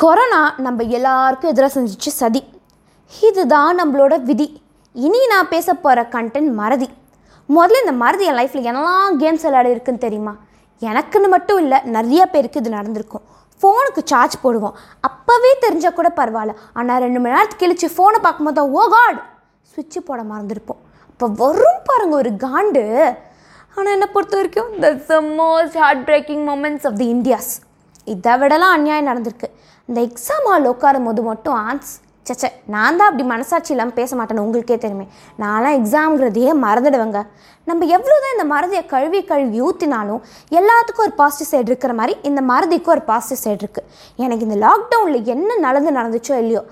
Corona நம்ம எல்லாருக்கும் எதிராக செஞ்சிச்சு சதி. இதுதான் நம்மளோட விதி. இனி நான் பேச போகிற கண்டென்ட் மறதி. முதல்ல இந்த மறதி என் லைஃப்பில் என்னெல்லாம் கேம்ஸ் விளையாட இருக்குன்னு தெரியுமா? எனக்குன்னு மட்டும் இல்லை நிறைய பேருக்கு இது நடந்திருக்கும். ஃபோனுக்கு சார்ஜ் போடுவோம். அப்போவே தெரிஞ்சால் கூட பரவாயில்ல. ஆனால் ரெண்டு மணி நேரத்துக்கு கழிச்சு ஃபோனை பார்க்கும்போது ஓ oh காட் சுவிட்சு போட மறந்துருப்போம். அப்போ வரும் பாருங்க ஒரு காண்டு. ஆனால் என்னை பொறுத்த வரைக்கும் the most heartbreaking moments of the India's இதை விடலாம் அநியாயம் நடந்திருக்கு. இந்த எக்ஸாம் ஹால் உட்காரும் போது மட்டும் ஆன்ஸ் சச்சே நான் தான் அப்படி மனசாட்சி இல்லாமல் பேச மாட்டேன்னு உங்களுக்கே தெரியுமே. நான்லாம் எக்ஸாம்ங்கிறதையே மறந்துடுவேங்க. நம்ம எவ்வளோ தான் இந்த மறதியை கழுவி கழுவி ஊற்றினாலும் எல்லாத்துக்கும் ஒரு பாசிட்டிவ் சைடு இருக்கிற மாதிரி இந்த மறதிக்கும் ஒரு பாசிட்டிவ் சைடு இருக்குது எனக்கு இந்த லாக்டவுனில் என்ன நடந்து நடந்துச்சோ இல்லையோ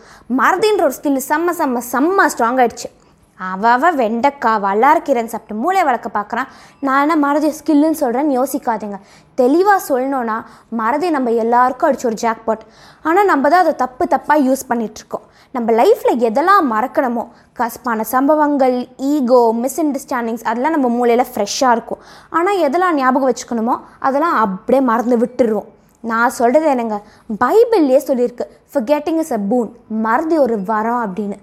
மறதின்ற ஒரு ஸ்கில் செம்ம செம்ம செம்ம ஸ்ட்ராங் ஆகிடுச்சு அவ அவ வெண்டைக்காய் வல்லாரக்கீரன் சாப்பிட்டு மூளை வளர்க்க பார்க்குறான். நான் என்ன மறதி ஸ்கில்லுன்னு சொல்கிறேன்னு யோசிக்காதீங்க. தெளிவாக சொல்லணுன்னா மறதி நம்ம எல்லாருக்கும் அடிச்ச ஒரு ஜாக்பாட் ஆனால் நம்ம தான் அதை தப்பு தப்பாக யூஸ் பண்ணிகிட்ருக்கோம் நம்ம லைஃப்பில் எதெல்லாம் மறக்கணுமோ கசப்பான சம்பவங்கள் ஈகோ மிஸ் அண்டர்ஸ்டாண்டிங்ஸ் அதெல்லாம் நம்ம மூளையில் ஃப்ரெஷ்ஷாக இருக்கும். ஆனால் எதெல்லாம் ஞாபகம் வச்சுக்கணுமோ அதெல்லாம் அப்படியே மறந்து விட்டுருவோம். நான் சொல்கிறது என்னங்க பைபிள்லேயே சொல்லியிருக்கு ஃபர்கெட்டிங் இஸ் அ பூன் மறதி ஒரு வரம் அப்படின்னு.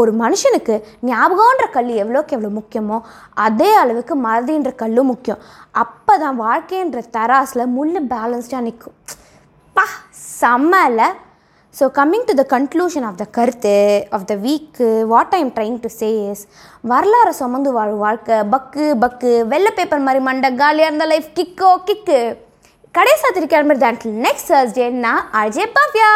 ஒரு மனுஷனுக்கு ஞாபகன்ற கல் எவ்வளோக்கு எவ்வளோ முக்கியமோ அதே அளவுக்கு மறதின்ற கல்லும் முக்கியம். அப்போ தான் வாழ்க்கைன்ற தராஸில் முள்ளு பேலன்ஸ்டாக நிற்கும் பா செம்மல. So coming to the conclusion of the கருத்து of the week what I'm trying to say வரலாறு சுமந்து வாழும் வாழ்க்கை பக்கு பக்கு வெள்ளை பேப்பர் மாதிரி மண்டை காலியாக இருந்த லைஃப் கிக்கோ கிக்கு கடைசாத்திரிக்கிற மாதிரி தான் நெக்ஸ்ட் தேர்ஸ்டே நான் அஜய் பவ்யா.